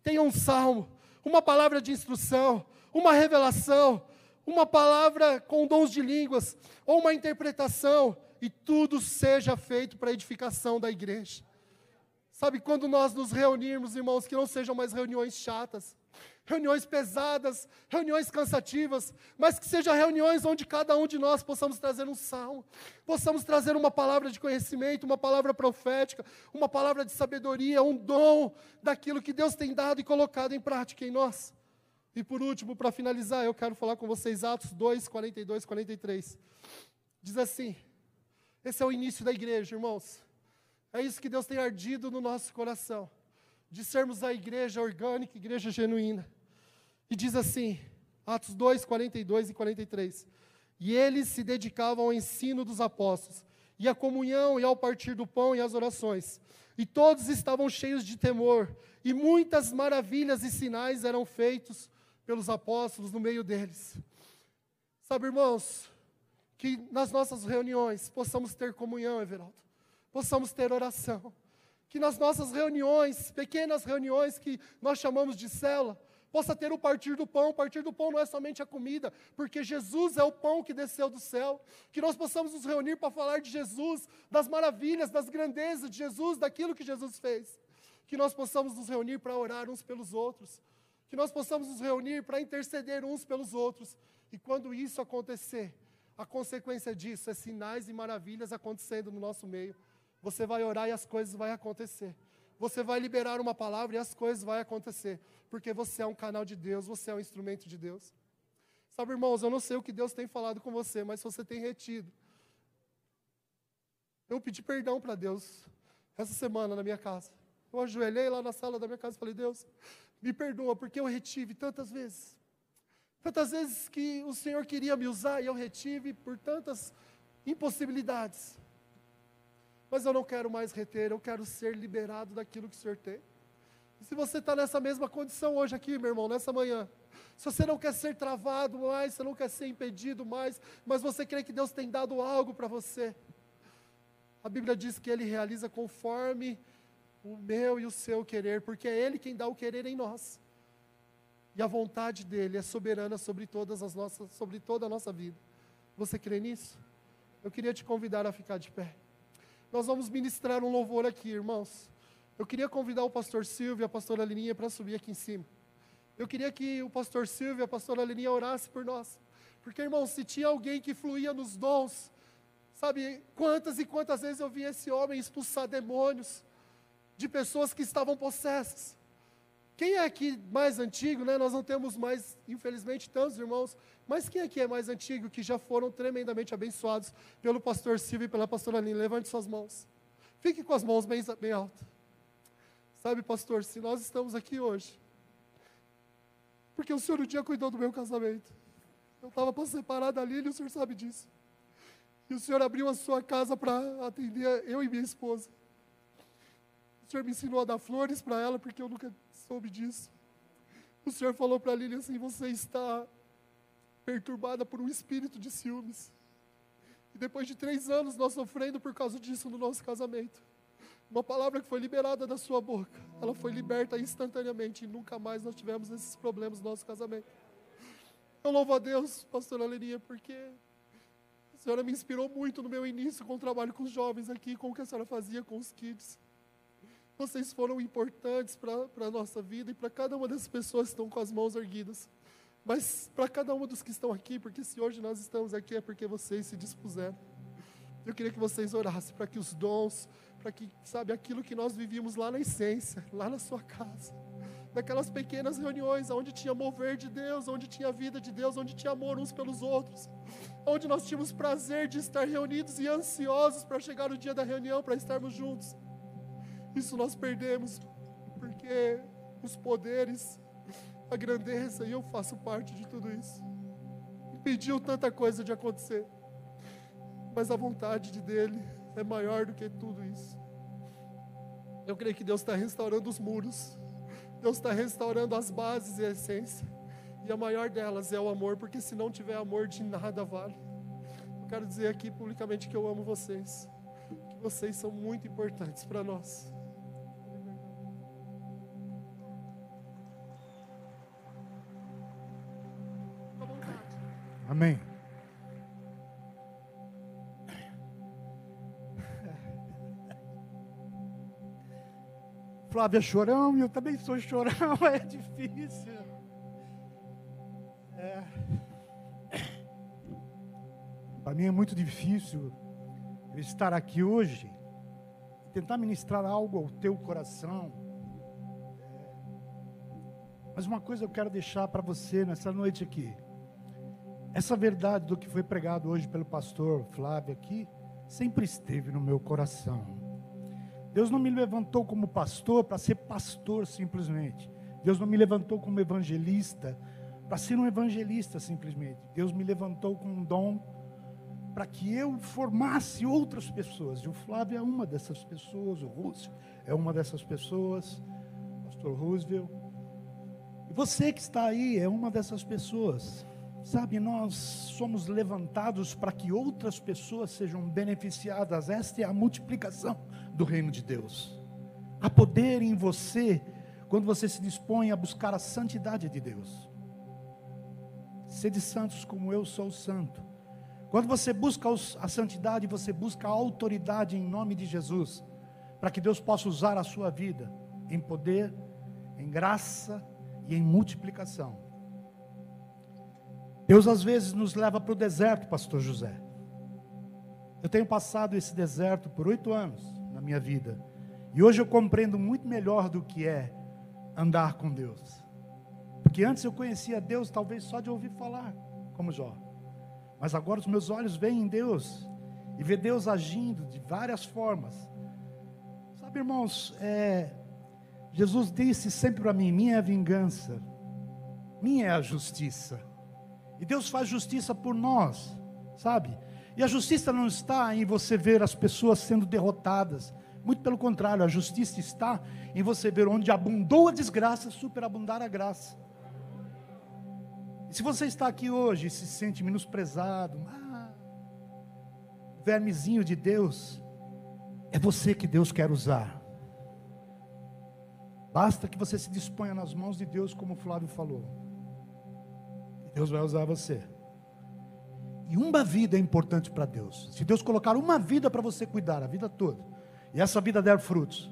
tenha um salmo, uma palavra de instrução, uma revelação, uma palavra com dons de línguas, ou uma interpretação, e tudo seja feito para a edificação da igreja. Sabe, quando nós nos reunirmos, irmãos, que não sejam mais reuniões chatas, reuniões pesadas, reuniões cansativas, mas que sejam reuniões onde cada um de nós possamos trazer um salmo, possamos trazer uma palavra de conhecimento, uma palavra profética, uma palavra de sabedoria, um dom daquilo que Deus tem dado e colocado em prática em nós. E por último, para finalizar, eu quero falar com vocês Atos 2, 42, 43. Diz assim: esse é o início da igreja, irmãos. É isso que Deus tem ardido no nosso coração de sermos a igreja orgânica, igreja genuína. E diz assim, Atos 2, 42 e 43. E eles se dedicavam ao ensino dos apóstolos, e à comunhão, e ao partir do pão e às orações. E todos estavam cheios de temor, e muitas maravilhas e sinais eram feitos pelos apóstolos no meio deles. Sabe, irmãos, que nas nossas reuniões possamos ter comunhão, Everaldo, possamos ter oração, que nas nossas reuniões, pequenas reuniões que nós chamamos de cela, possa ter o partir do pão. O partir do pão não é somente a comida, porque Jesus é o pão que desceu do céu. Que nós possamos nos reunir para falar de Jesus, das maravilhas, das grandezas de Jesus, daquilo que Jesus fez. Que nós possamos nos reunir para orar uns pelos outros. Que nós possamos nos reunir para interceder uns pelos outros. E quando isso acontecer, a consequência disso é sinais e maravilhas acontecendo no nosso meio. Você vai orar e as coisas vão acontecer. Você vai liberar uma palavra e as coisas vão acontecer. Porque você é um canal de Deus, você é um instrumento de Deus. Sabe, irmãos, eu não sei o que Deus tem falado com você, mas se você tem retido. Eu pedi perdão para Deus essa semana na minha casa. Eu ajoelhei lá na sala da minha casa e falei: Deus, me perdoa, porque eu retive tantas vezes. Tantas vezes que o Senhor queria me usar e eu retive por tantas impossibilidades mas eu não quero mais reter, eu quero ser liberado daquilo que o Senhor tem. Se você está nessa mesma condição hoje aqui, meu irmão, nessa manhã, se você não quer ser travado mais, você não quer ser impedido mais, mas você crê que Deus tem dado algo para você, a Bíblia diz que Ele realiza conforme o meu e o seu querer, porque é Ele quem dá o querer em nós. E a vontade dele é soberana sobre todas as nossas, sobre toda a nossa vida. Você crê nisso? Eu queria te convidar a ficar de pé. Nós vamos ministrar um louvor aqui, irmãos. Eu queria convidar o pastor Silvio e a pastora Lininha para subir aqui em cima. Eu queria que o pastor Silvio e a pastora Lininha orassem por nós. Porque, irmãos, se tinha alguém que fluía nos dons, sabe, quantas e quantas vezes eu vi esse homem expulsar demônios de pessoas que estavam possessas. Quem é aqui mais antigo, né? Nós não temos mais, infelizmente, tantos irmãos, mas quem aqui é mais antigo que já foram tremendamente abençoados pelo pastor Silvio e pela pastora Nina? Levante suas mãos. Fique com as mãos bem, bem altas. Sabe, pastor, se nós estamos aqui hoje, porque o senhor um dia cuidou do meu casamento. Eu estava para separar da Lília e o senhor sabe disso. E o senhor abriu a sua casa para atender eu e minha esposa. O senhor me ensinou a dar flores para ela, porque eu nunca soube disso. O Senhor falou para a Lilian assim: você está perturbada por um espírito de ciúmes. E depois de três anos nós sofrendo por causa disso no nosso casamento. Uma palavra que foi liberada da sua boca, ela foi liberta instantaneamente e nunca mais nós tivemos esses problemas no nosso casamento. Eu louvo a Deus, pastora Lenia, porque a senhora me inspirou muito no meu início com o trabalho com os jovens aqui, com o que a senhora fazia com os kids. Vocês foram importantes para a nossa vida e para cada uma dessas pessoas que estão com as mãos erguidas. Mas para cada um dos que estão aqui, porque se hoje nós estamos aqui é porque vocês se dispuseram. Eu queria que vocês orassem para que os dons, para que, sabe, aquilo que nós vivíamos lá na essência, lá na sua casa, daquelas pequenas reuniões, onde tinha mover de Deus, onde tinha vida de Deus, onde tinha amor uns pelos outros, onde nós tínhamos prazer de estar reunidos e ansiosos para chegar o dia da reunião, para estarmos juntos. Isso nós perdemos, porque os poderes, a grandeza, e eu faço parte de tudo isso, impediu tanta coisa de acontecer, mas a vontade de dele é maior do que tudo isso. Eu creio que Deus está restaurando os muros. Deus está restaurando as bases e a essência. E a maior delas é o amor, porque se não tiver amor, de nada vale. Eu quero dizer aqui publicamente que eu amo vocês. Que vocês são muito importantes para nós. Amém. Flávia chorão, e eu também sou chorão, *laughs* é difícil. É. Para mim é muito difícil eu estar aqui hoje e tentar ministrar algo ao teu coração. É. Mas uma coisa eu quero deixar para você nessa noite aqui. Essa verdade do que foi pregado hoje pelo pastor Flávio aqui, sempre esteve no meu coração. Deus não me levantou como pastor para ser pastor simplesmente. Deus não me levantou como evangelista para ser um evangelista simplesmente. Deus me levantou com um dom para que eu formasse outras pessoas. E o Flávio é uma dessas pessoas, o Russo é uma dessas pessoas, pastor Roosevelt. E você que está aí é uma dessas pessoas. Sabe, nós somos levantados para que outras pessoas sejam beneficiadas. Esta é a multiplicação do reino de Deus. Há poder em você quando você se dispõe a buscar a santidade de Deus. Sede santos como eu sou santo. Quando você busca a santidade, você busca a autoridade em nome de Jesus, para que Deus possa usar a sua vida em poder, em graça e em multiplicação. Deus às vezes nos leva para o deserto, pastor José. Eu tenho passado esse deserto por oito anos minha vida. E hoje eu compreendo muito melhor do que é andar com Deus. Porque antes eu conhecia Deus talvez só de ouvir falar, como Jó. Mas agora os meus olhos veem em Deus e vê Deus agindo de várias formas. Sabe, irmãos, é, Jesus disse sempre para mim: minha é a vingança, minha é a justiça. E Deus faz justiça por nós, sabe? E a justiça não está em você ver as pessoas sendo derrotadas. Muito pelo contrário, a justiça está em você ver onde abundou a desgraça, superabundar a graça. E se você está aqui hoje e se sente menosprezado, ah, vermezinho de Deus, é você que Deus quer usar. Basta que você se disponha nas mãos de Deus, como o Flávio falou. Deus vai usar você. E uma vida é importante para Deus. Se Deus colocar uma vida para você cuidar, a vida toda, e essa vida der frutos,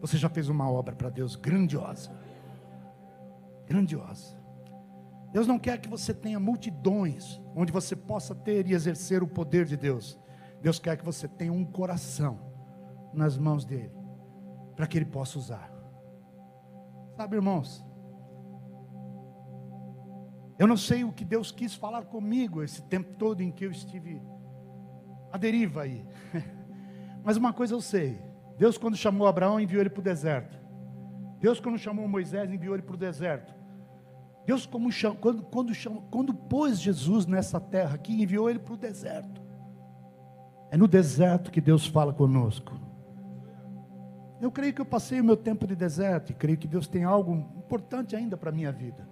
você já fez uma obra para Deus grandiosa. Grandiosa. Deus não quer que você tenha multidões onde você possa ter e exercer o poder de Deus. Deus quer que você tenha um coração nas mãos dele, para que ele possa usar. Sabe, irmãos, eu não sei o que Deus quis falar comigo esse tempo todo em que eu estive à deriva aí. *laughs* Mas uma coisa eu sei: Deus, quando chamou Abraão, enviou ele para o deserto. Deus, quando chamou Moisés, enviou ele para o deserto. Deus, cham... quando, quando, cham... quando pôs Jesus nessa terra aqui, enviou ele para o deserto. É no deserto que Deus fala conosco. Eu creio que eu passei o meu tempo de deserto e creio que Deus tem algo importante ainda para a minha vida.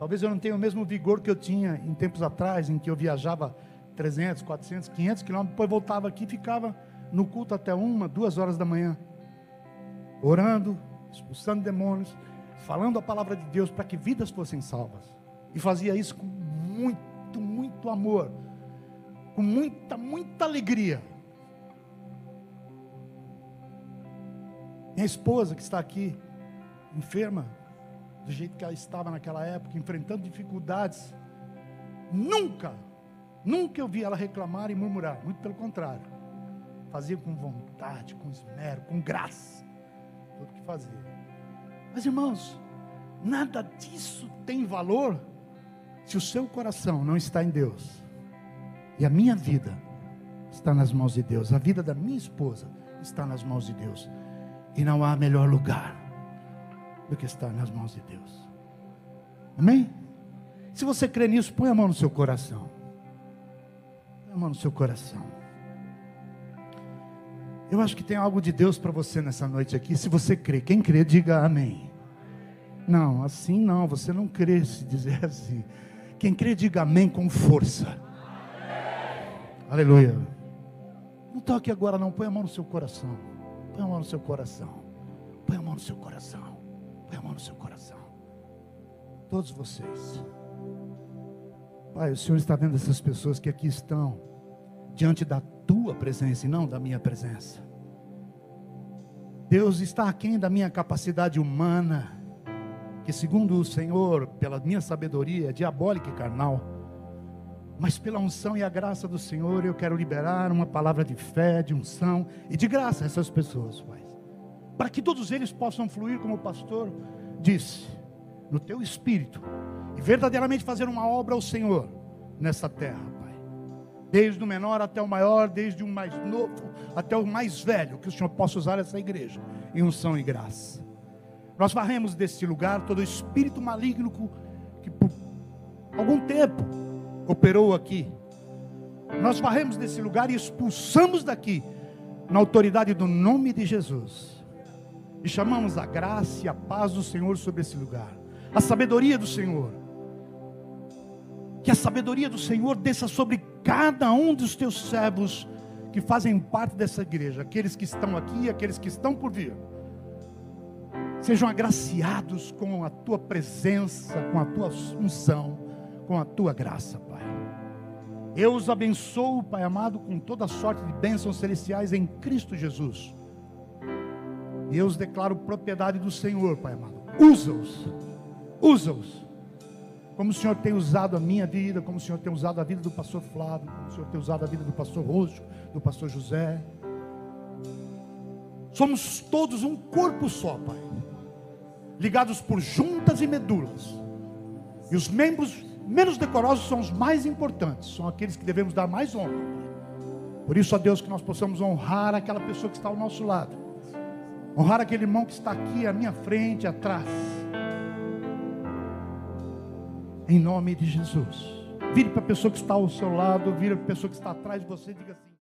Talvez eu não tenha o mesmo vigor que eu tinha em tempos atrás, em que eu viajava 300, 400, 500 quilômetros, depois voltava aqui e ficava no culto até uma, duas horas da manhã, orando, expulsando demônios, falando a palavra de Deus para que vidas fossem salvas. E fazia isso com muito, muito amor, com muita, muita alegria. Minha esposa que está aqui, enferma, do jeito que ela estava naquela época, enfrentando dificuldades. Nunca, nunca eu vi ela reclamar e murmurar, muito pelo contrário. Fazia com vontade, com esmero, com graça, tudo que fazia. Mas irmãos, nada disso tem valor se o seu coração não está em Deus. E a minha vida está nas mãos de Deus, a vida da minha esposa está nas mãos de Deus. E não há melhor lugar do que estar nas mãos de Deus. Amém? Se você crê nisso, põe a mão no seu coração. Põe a mão no seu coração. Eu acho que tem algo de Deus para você nessa noite aqui. Se você crê, quem crê, diga amém. Não, assim não, você não crê se dizer *laughs* assim. Quem crê, diga amém com força. Aleluia. Não toque agora, não. Põe a mão no seu coração. Põe a mão no seu coração. Põe a mão no seu coração. Põe a mão no seu coração. Todos vocês. Pai, o Senhor está vendo essas pessoas que aqui estão, diante da tua presença e não da minha presença. Deus está aquém da minha capacidade humana, que segundo o Senhor, pela minha sabedoria, é diabólica e carnal, mas pela unção e a graça do Senhor, eu quero liberar uma palavra de fé, de unção e de graça a essas pessoas, Pai. Para que todos eles possam fluir, como o pastor disse, no teu espírito, e verdadeiramente fazer uma obra ao Senhor nessa terra, Pai. Desde o menor até o maior, desde o mais novo até o mais velho, que o Senhor possa usar essa igreja em unção e graça. Nós varremos desse lugar todo o espírito maligno que por algum tempo operou aqui. Nós varremos desse lugar e expulsamos daqui, na autoridade do nome de Jesus. E chamamos a graça e a paz do Senhor sobre esse lugar, a sabedoria do Senhor que a sabedoria do Senhor desça sobre cada um dos teus servos que fazem parte dessa igreja, aqueles que estão aqui e aqueles que estão por vir. Sejam agraciados com a tua presença, com a tua unção, com a tua graça, Pai. Eu os abençoo, Pai amado, com toda sorte de bênçãos celestiais em Cristo Jesus. E eu os declaro propriedade do Senhor, Pai amado. Usa-os, usa-os como o Senhor tem usado a minha vida, como o Senhor tem usado a vida do pastor Flávio, como o Senhor tem usado a vida do pastor Roxo, do pastor José. Somos todos um corpo só, Pai, ligados por juntas e medulas. E os membros menos decorosos são os mais importantes, são aqueles que devemos dar mais honra. Por isso, a Deus, que nós possamos honrar aquela pessoa que está ao nosso lado, honrar aquele irmão que está aqui à minha frente, atrás em nome de Jesus. Vire para a pessoa que está ao seu lado, vire para a pessoa que está atrás de você e diga assim.